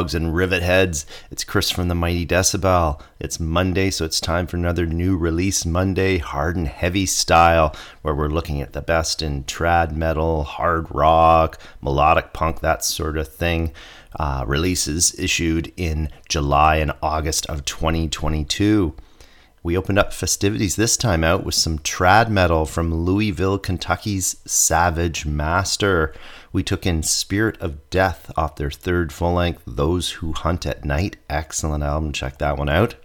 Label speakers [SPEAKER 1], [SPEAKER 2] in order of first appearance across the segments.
[SPEAKER 1] dogs and rivet heads. It's Chris from the Mighty Decibel. It's Monday, so it's time for another new release Monday, hard and heavy style, where we're looking at the best in trad metal, hard rock, melodic punk, that sort of thing. Uh, releases issued in July and August of 2022. We opened up festivities this time out with some trad metal from Louisville, Kentucky's Savage Master. We took in Spirit of Death off their third full length, Those Who Hunt at Night. Excellent album. Check that one out.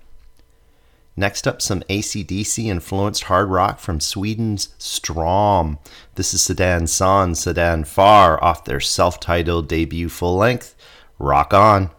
[SPEAKER 1] Next up, some ACDC influenced hard rock from Sweden's Strom. This is Sadan Son, Sadan Far off their self titled debut full length. Rock on.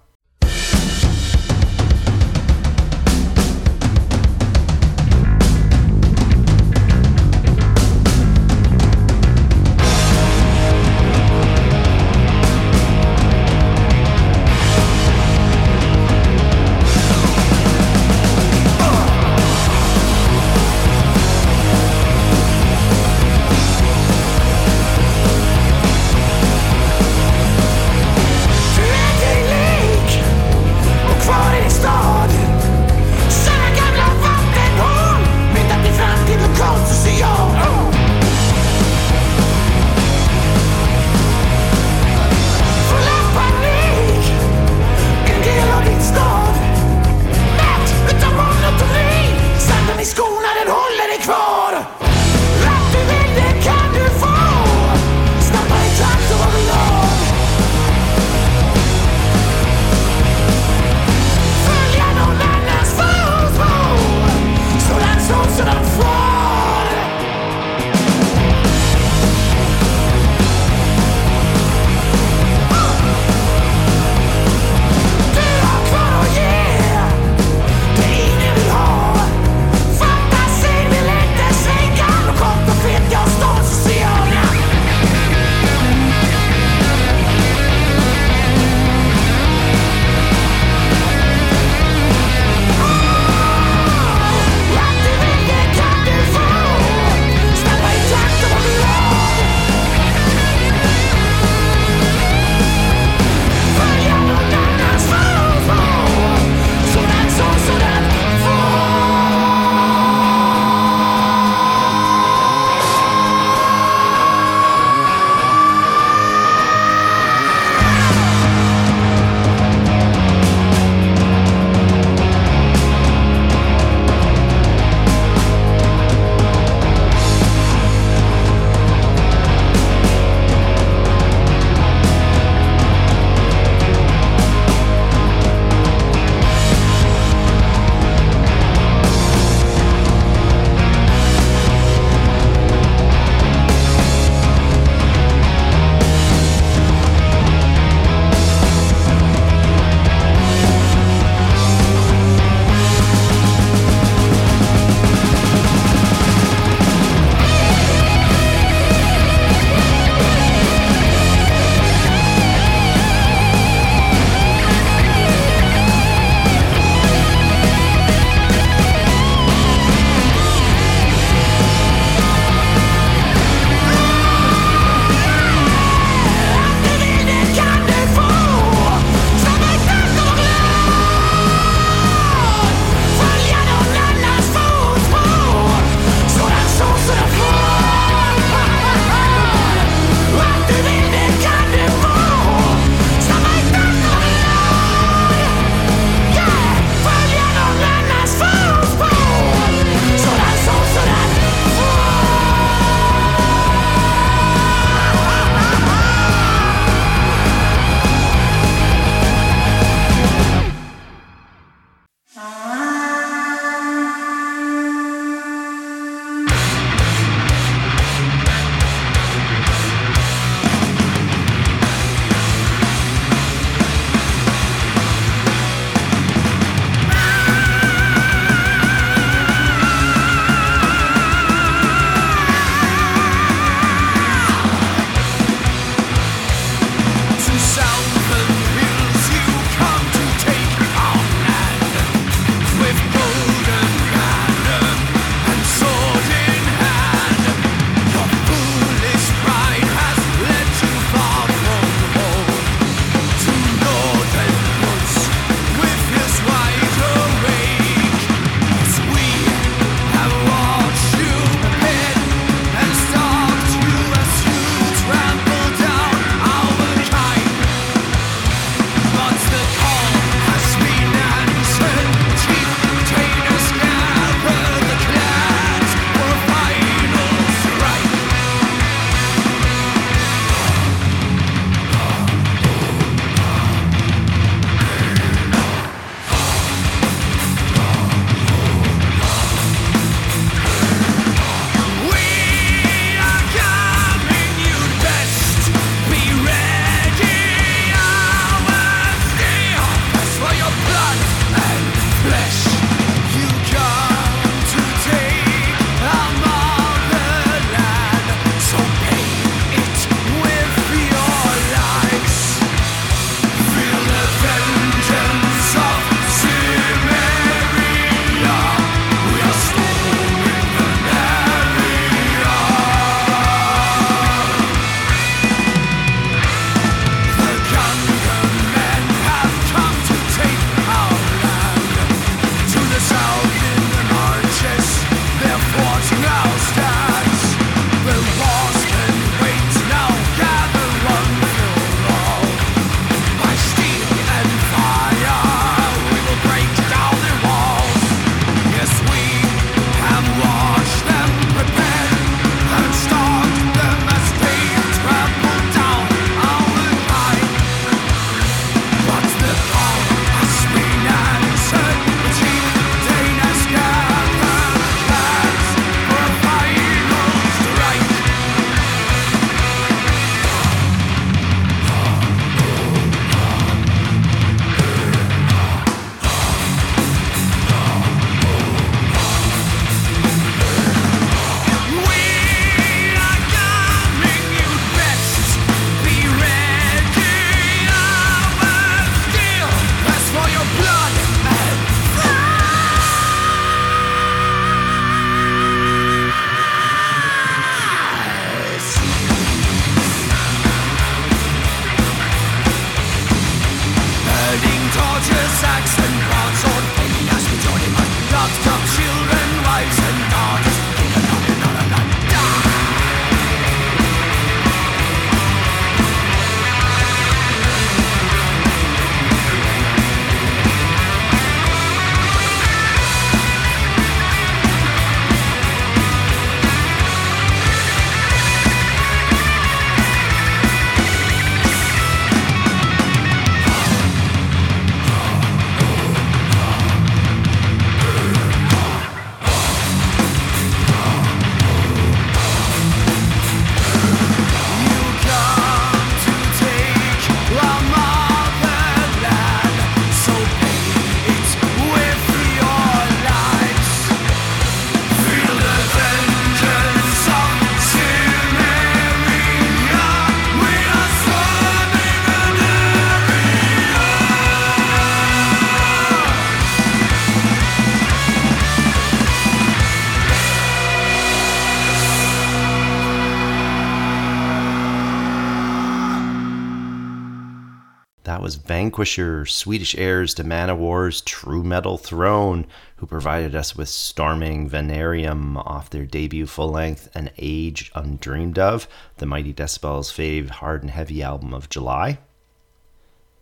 [SPEAKER 1] That was Vanquisher, Swedish heirs to Manowar's True Metal Throne, who provided us with Storming Venarium off their debut full length An Age Undreamed of, the Mighty Decibels fave hard and heavy album of July.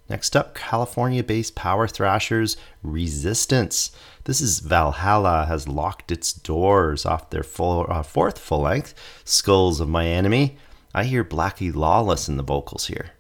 [SPEAKER 1] Next up, California based power thrashers Resistance. This is Valhalla has locked its doors off their full, uh, fourth full length, Skulls of My Enemy. I hear Blackie Lawless in the vocals here.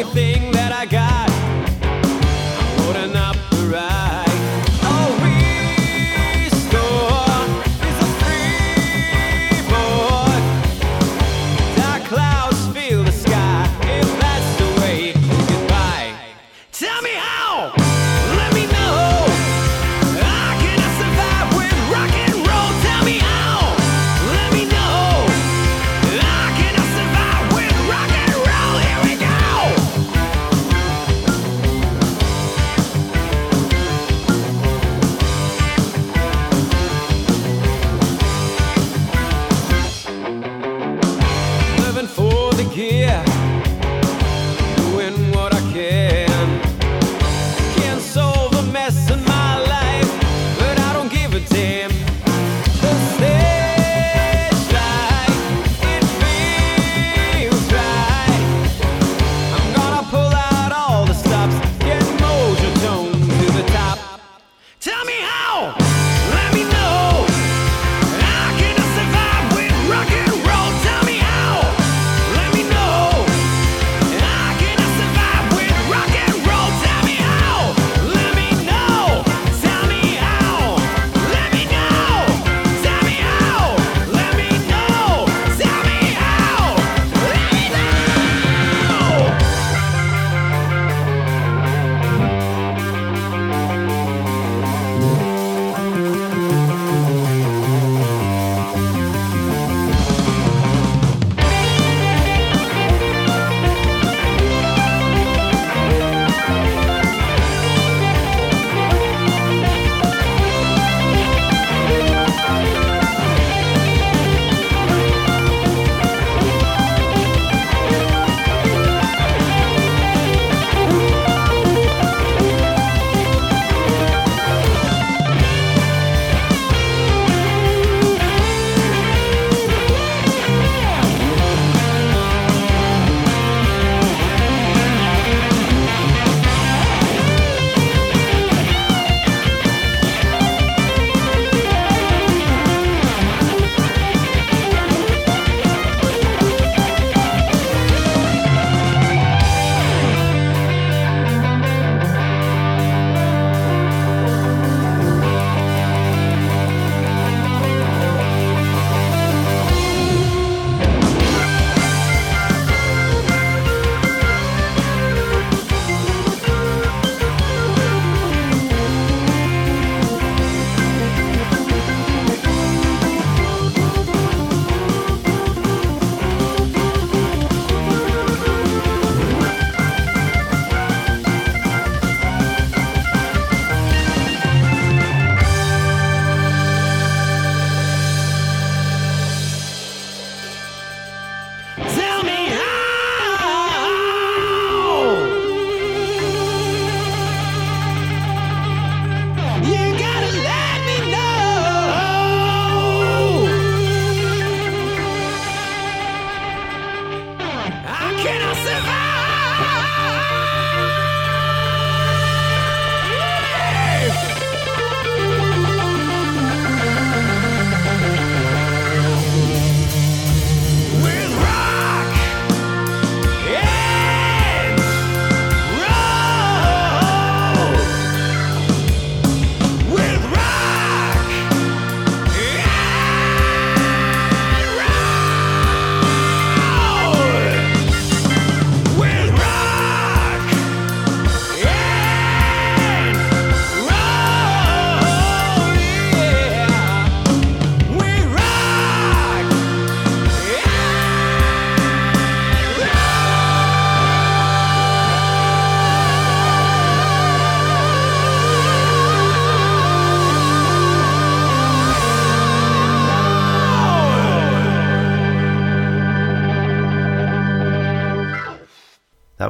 [SPEAKER 2] everything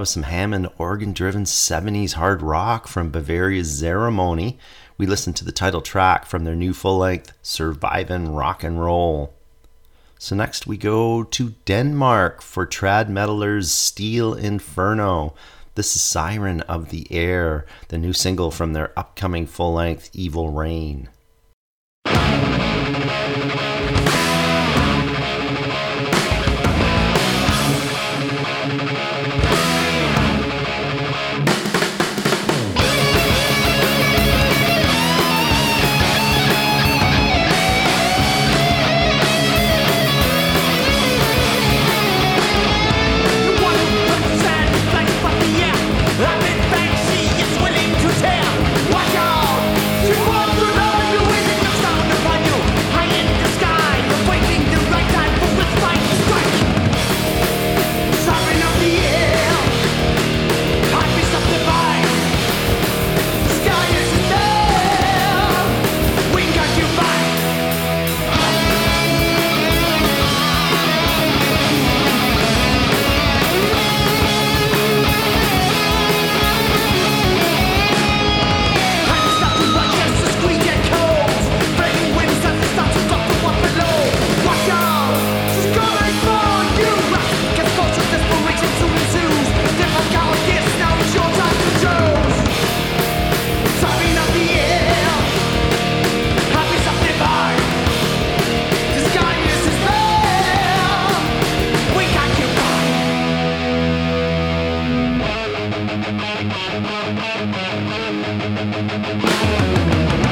[SPEAKER 1] was some Hammond organ driven 70s hard rock from Bavaria's Zeremony. We listened to the title track from their new full length Survivin' Rock and Roll. So next we go to Denmark for trad metalers Steel Inferno. This is Siren of the Air, the new single from their upcoming full length Evil
[SPEAKER 2] Reign.
[SPEAKER 3] Thank you.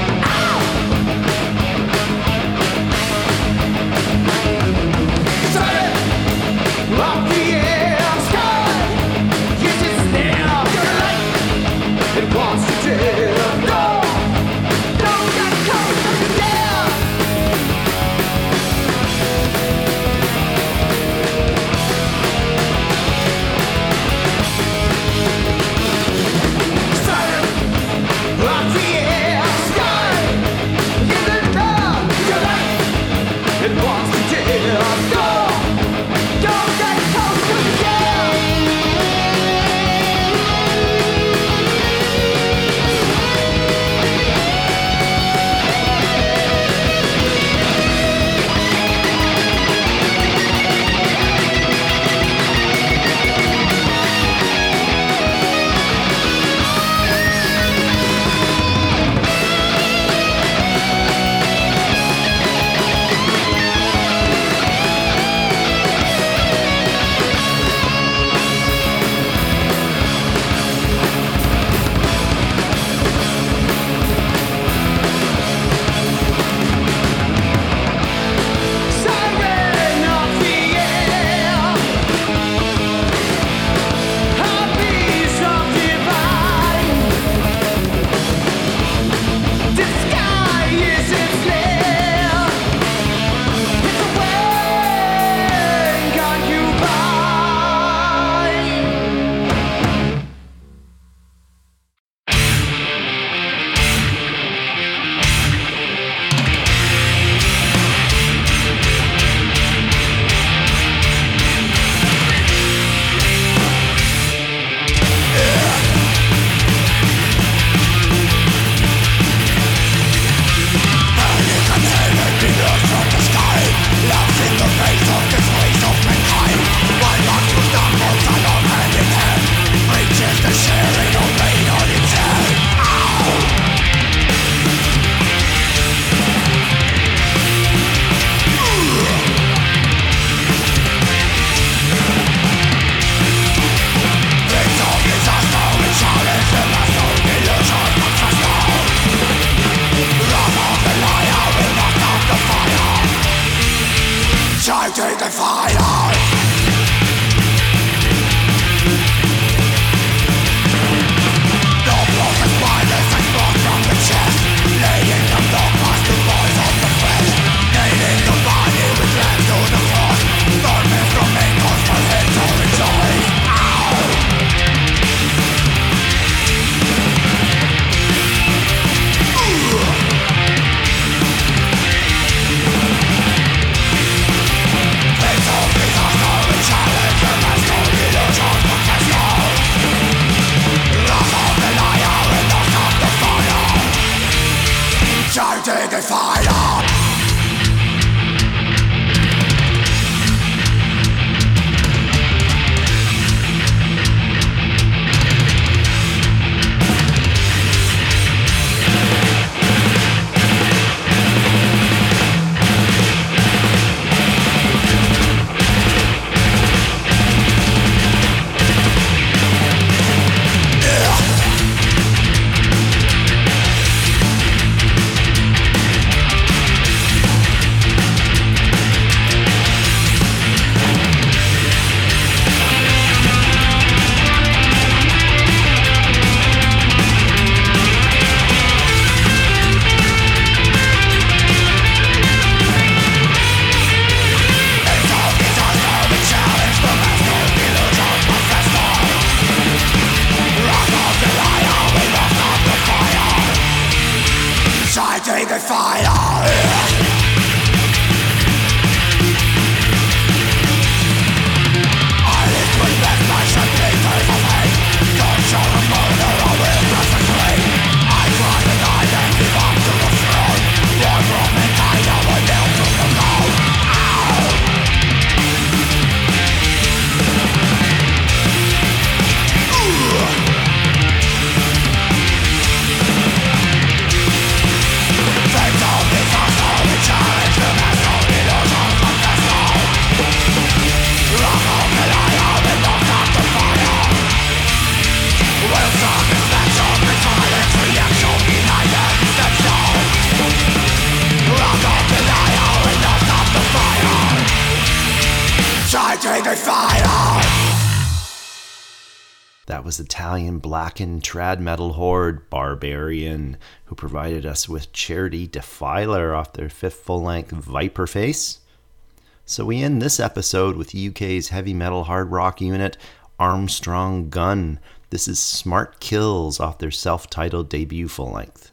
[SPEAKER 3] Fire
[SPEAKER 1] That was Italian blackened trad metal horde Barbarian, who provided us with Charity Defiler off their fifth full length Viper Face. So we end this episode with UK's heavy metal hard rock unit Armstrong Gun. This is Smart Kills off their self titled debut full length.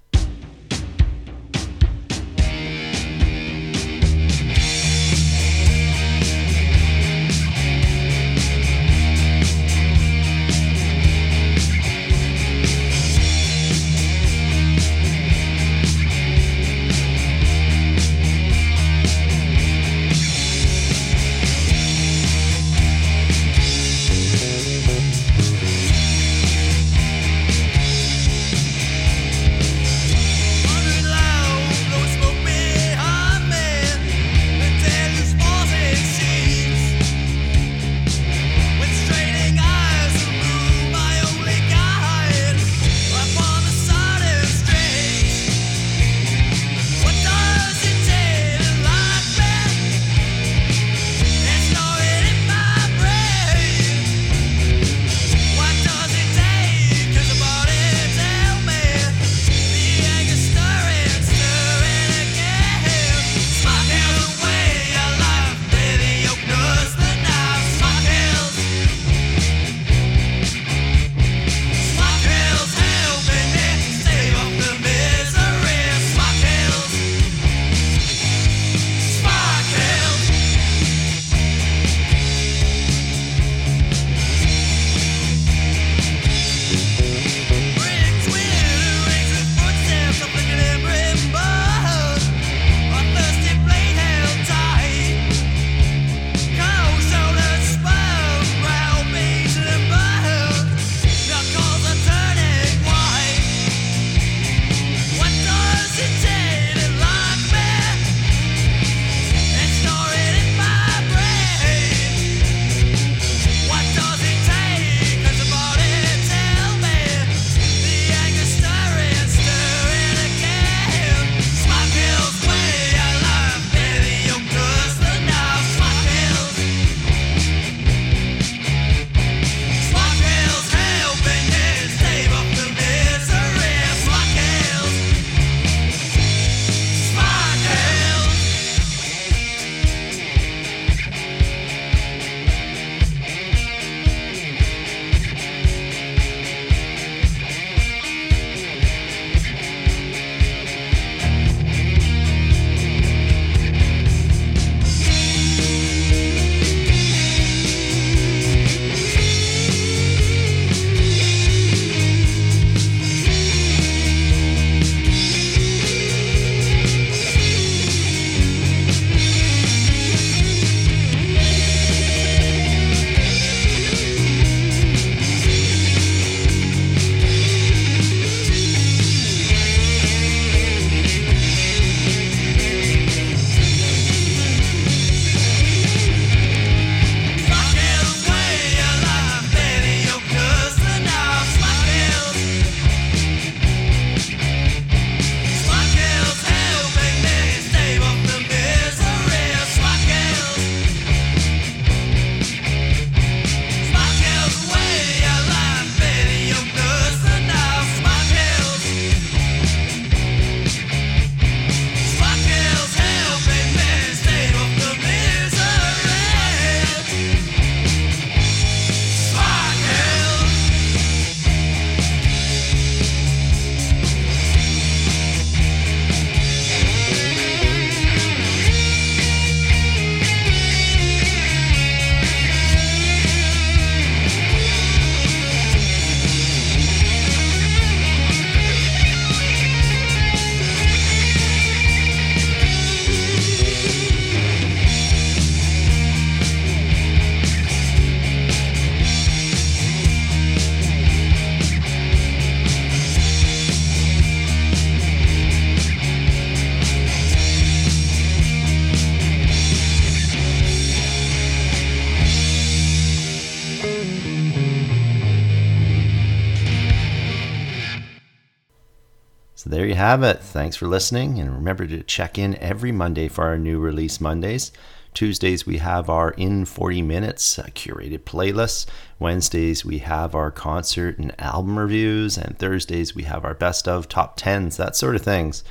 [SPEAKER 1] Have it. Thanks for listening. And remember to check in every Monday for our new release Mondays. Tuesdays, we have our In 40 Minutes curated playlists. Wednesdays, we have our concert and album reviews. And Thursdays, we have our best of top 10s, that sort of things.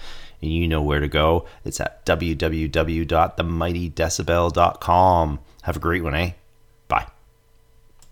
[SPEAKER 1] And you know where to go. It's at www.themightydecibel.com. Have a great one, eh?